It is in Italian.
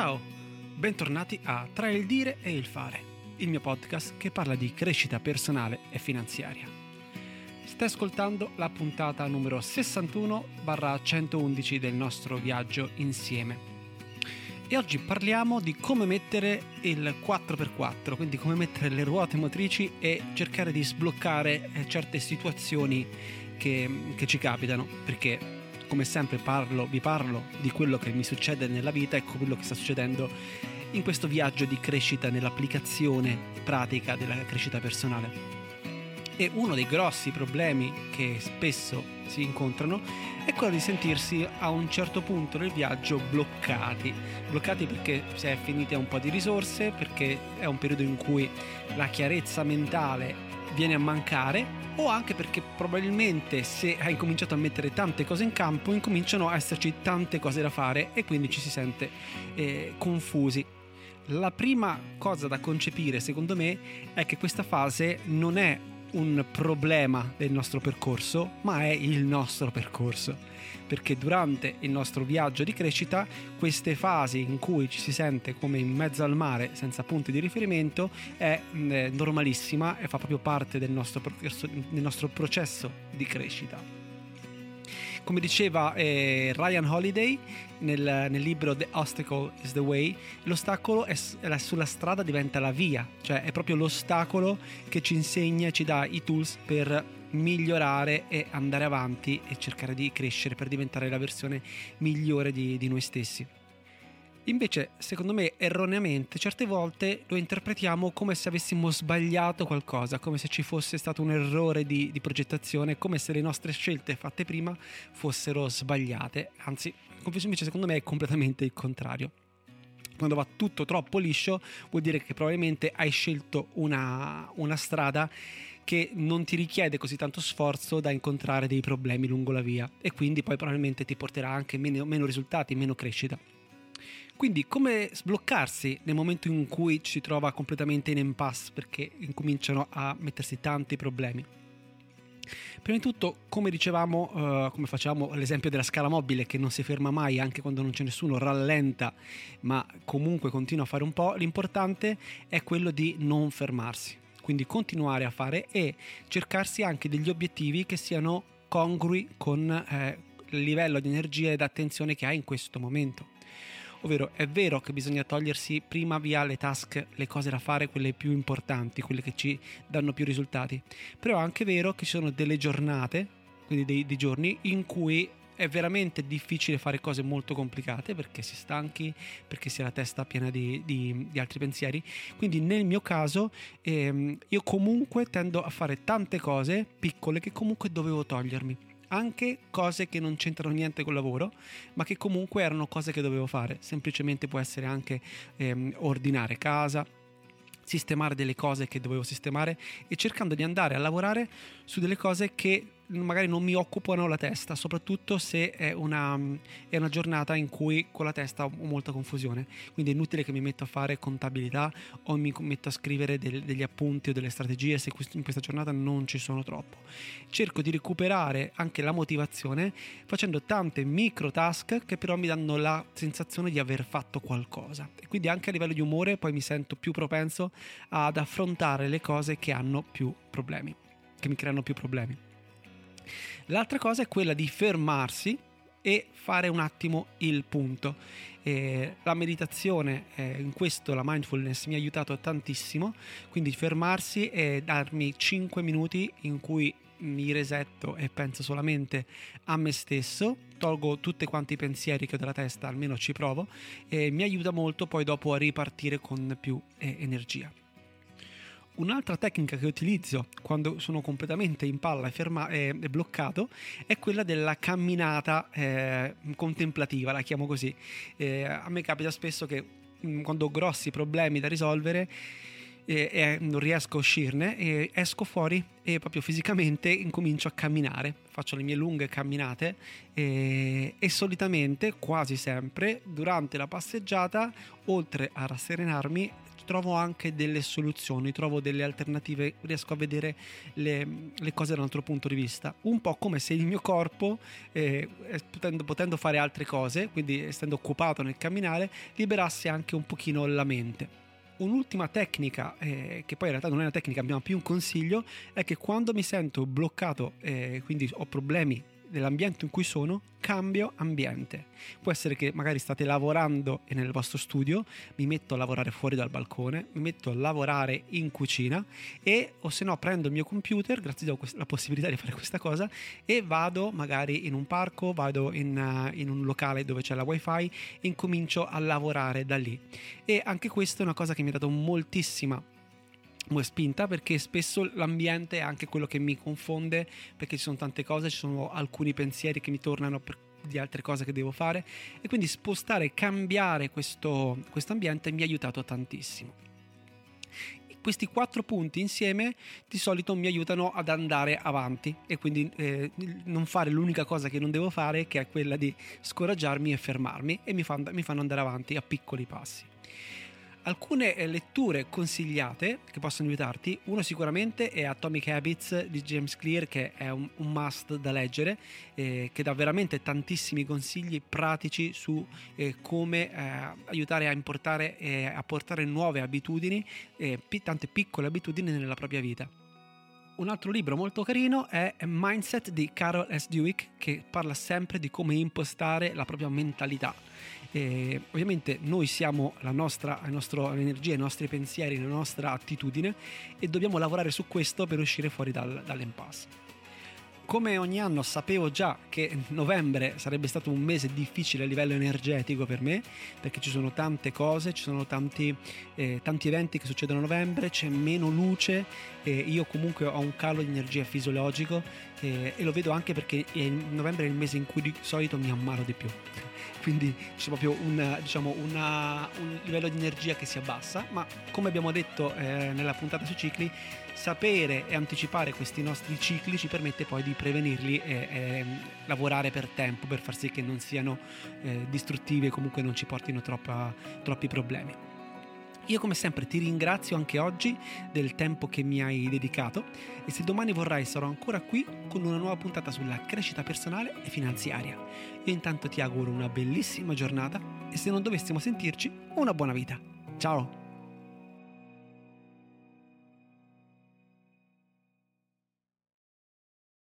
Ciao, bentornati a Tra il dire e il fare, il mio podcast che parla di crescita personale e finanziaria. Stai ascoltando la puntata numero 61-111 del nostro viaggio insieme. E oggi parliamo di come mettere il 4x4, quindi come mettere le ruote motrici e cercare di sbloccare eh, certe situazioni che, che ci capitano, perché come sempre parlo, vi parlo di quello che mi succede nella vita e quello che sta succedendo in questo viaggio di crescita nell'applicazione pratica della crescita personale. E uno dei grossi problemi che spesso si incontrano è quello di sentirsi a un certo punto del viaggio bloccati. Bloccati perché si è finita un po' di risorse, perché è un periodo in cui la chiarezza mentale viene a mancare o anche perché probabilmente se hai cominciato a mettere tante cose in campo incominciano a esserci tante cose da fare e quindi ci si sente eh, confusi. La prima cosa da concepire secondo me è che questa fase non è un problema del nostro percorso, ma è il nostro percorso. Perché durante il nostro viaggio di crescita, queste fasi in cui ci si sente come in mezzo al mare senza punti di riferimento è mm, normalissima e fa proprio parte del nostro, del nostro processo di crescita. Come diceva eh, Ryan Holiday nel, nel, libro The Obstacle is the Way, l'ostacolo è, è sulla strada diventa la via, cioè è proprio l'ostacolo che ci insegna ci dà i tools per migliorare e andare avanti e cercare di crescere per diventare la versione migliore di, di noi stessi. Invece, secondo me, erroneamente, certe volte lo interpretiamo come se avessimo sbagliato qualcosa, come se ci fosse stato un errore di, di progettazione, come se le nostre scelte fatte prima fossero sbagliate. Anzi, invece, secondo me, è completamente il contrario quando va tutto troppo liscio vuol dire che probabilmente hai scelto una, una, strada che non ti richiede così tanto sforzo da incontrare dei problemi lungo la via e quindi poi probabilmente ti porterà anche meno, meno risultati, meno crescita. Quindi come sbloccarsi nel momento in cui ci si trova completamente in impasse perché incominciano a mettersi tanti problemi? Prima di tutto, come dicevamo, uh, come facciamo l'esempio della scala mobile che non si ferma mai anche quando non c'è nessuno, rallenta, ma comunque continua a fare un po', l'importante è quello di non fermarsi. Quindi continuare a fare e cercarsi anche degli obiettivi che siano congrui con eh, il livello di energia ed attenzione che hai in questo momento ovvero è vero che bisogna togliersi prima via le task, le cose da fare, quelle più importanti, quelle che ci danno più risultati, però è anche vero che ci sono delle giornate, quindi dei, dei giorni in cui è veramente difficile fare cose molto complicate perché si stanchi, perché si ha la testa piena di, di, di altri pensieri. Quindi nel mio caso ehm, io comunque tendo a fare tante cose piccole che comunque dovevo togliermi anche cose che non c'entrano niente col lavoro, ma che comunque erano cose che dovevo fare. Semplicemente può essere anche ehm, ordinare casa, sistemare delle cose che dovevo sistemare e cercando di andare a lavorare su delle cose che magari non mi occupano la testa, soprattutto se è una, è una, giornata in cui con la testa ho molta confusione. Quindi è inutile che mi metto a fare contabilità o mi metto a scrivere del, degli appunti o delle strategie se in questa giornata non ci sono troppo. Cerco di recuperare anche la motivazione facendo tante micro task che però mi danno la sensazione di aver fatto qualcosa. E quindi anche a livello di umore poi mi sento più propenso ad affrontare le cose che hanno più problemi, che mi creano più problemi. L'altra cosa è quella di fermarsi e fare un attimo il punto. Eh, la meditazione, eh, in questo la mindfulness mi ha aiutato tantissimo, quindi fermarsi e darmi 5 minuti in cui mi resetto e penso solamente a me stesso, tolgo tutti quanti i pensieri che ho dalla testa, almeno ci provo, e mi aiuta molto poi dopo a ripartire con più eh, energia. Un'altra tecnica che utilizzo quando sono completamente in palla e, ferma, e bloccato è quella della camminata eh, contemplativa, la chiamo così. Eh, a me capita spesso che mh, mm, quando ho grossi problemi da risolvere e, e, non riesco a uscirne esco fuori e proprio fisicamente incomincio a camminare faccio le mie lunghe camminate e, e solitamente quasi sempre durante la passeggiata oltre a rasserenarmi trovo anche delle soluzioni, trovo delle alternative, riesco a vedere le, le cose da un altro punto di vista. Un po' come se il mio corpo, eh, potendo, potendo fare altre cose, quindi essendo occupato nel camminare, liberasse anche un pochino la mente un'ultima tecnica, eh, che poi in realtà non è una tecnica, abbiamo più un consiglio, è che quando mi sento bloccato, eh, quindi ho problemi dell'ambiente in cui sono, cambio ambiente. Può essere che magari state lavorando nel vostro studio, mi metto a lavorare fuori dal balcone, mi metto a lavorare in cucina e o se no prendo il mio computer, grazie a la possibilità di fare questa cosa, e vado magari in un parco, vado in, uh, in un locale dove c'è la wifi e incomincio a lavorare da lì. E anche questa è una cosa che mi ha dato moltissima spinta? Perché spesso l'ambiente è anche quello che mi confonde perché ci sono tante cose, ci sono alcuni pensieri che mi tornano per di altre cose che devo fare. E quindi spostare e cambiare questo ambiente mi ha aiutato tantissimo. Questi quattro punti insieme di solito mi aiutano ad andare avanti e quindi eh, non fare l'unica cosa che non devo fare che è quella di scoraggiarmi e fermarmi e mi, fanno, mi fanno andare avanti a piccoli passi alcune eh, letture consigliate che possono aiutarti. Uno sicuramente è Atomic Habits di James Clear, che è un, un must da leggere, eh, che dà veramente tantissimi consigli pratici su eh, come eh, aiutare a importare e a portare nuove abitudini, eh, tante piccole abitudini nella propria vita. Un altro libro molto carino è Mindset di Carol S. Dweck che parla sempre di come impostare la propria mentalità e ovviamente noi siamo la nostra, la nostra energia, i nostri pensieri, la nostra attitudine e dobbiamo lavorare su questo per uscire fuori dal, dall'impasse come ogni anno sapevo già che novembre sarebbe stato un mese difficile a livello energetico per me, perché ci sono tante cose, ci sono tanti, eh, tanti eventi che succedono a novembre, c'è meno luce, eh, io comunque ho un calo di energia fisiologico eh, e lo vedo anche perché novembre è il mese in cui di solito mi ammalo di più quindi c'è proprio una, diciamo, una, un livello di energia che si abbassa, ma come abbiamo detto eh, nella puntata sui cicli, sapere e anticipare questi nostri cicli ci permette poi di prevenirli e, e lavorare per tempo per far sì che non siano eh, distruttivi e comunque non ci portino troppa, troppi problemi. Io come sempre ti ringrazio anche oggi del tempo che mi hai dedicato e se domani vorrai sarò ancora qui con una nuova puntata sulla crescita personale e finanziaria. Io intanto ti auguro una bellissima giornata e se non dovessimo sentirci, una buona vita. Ciao!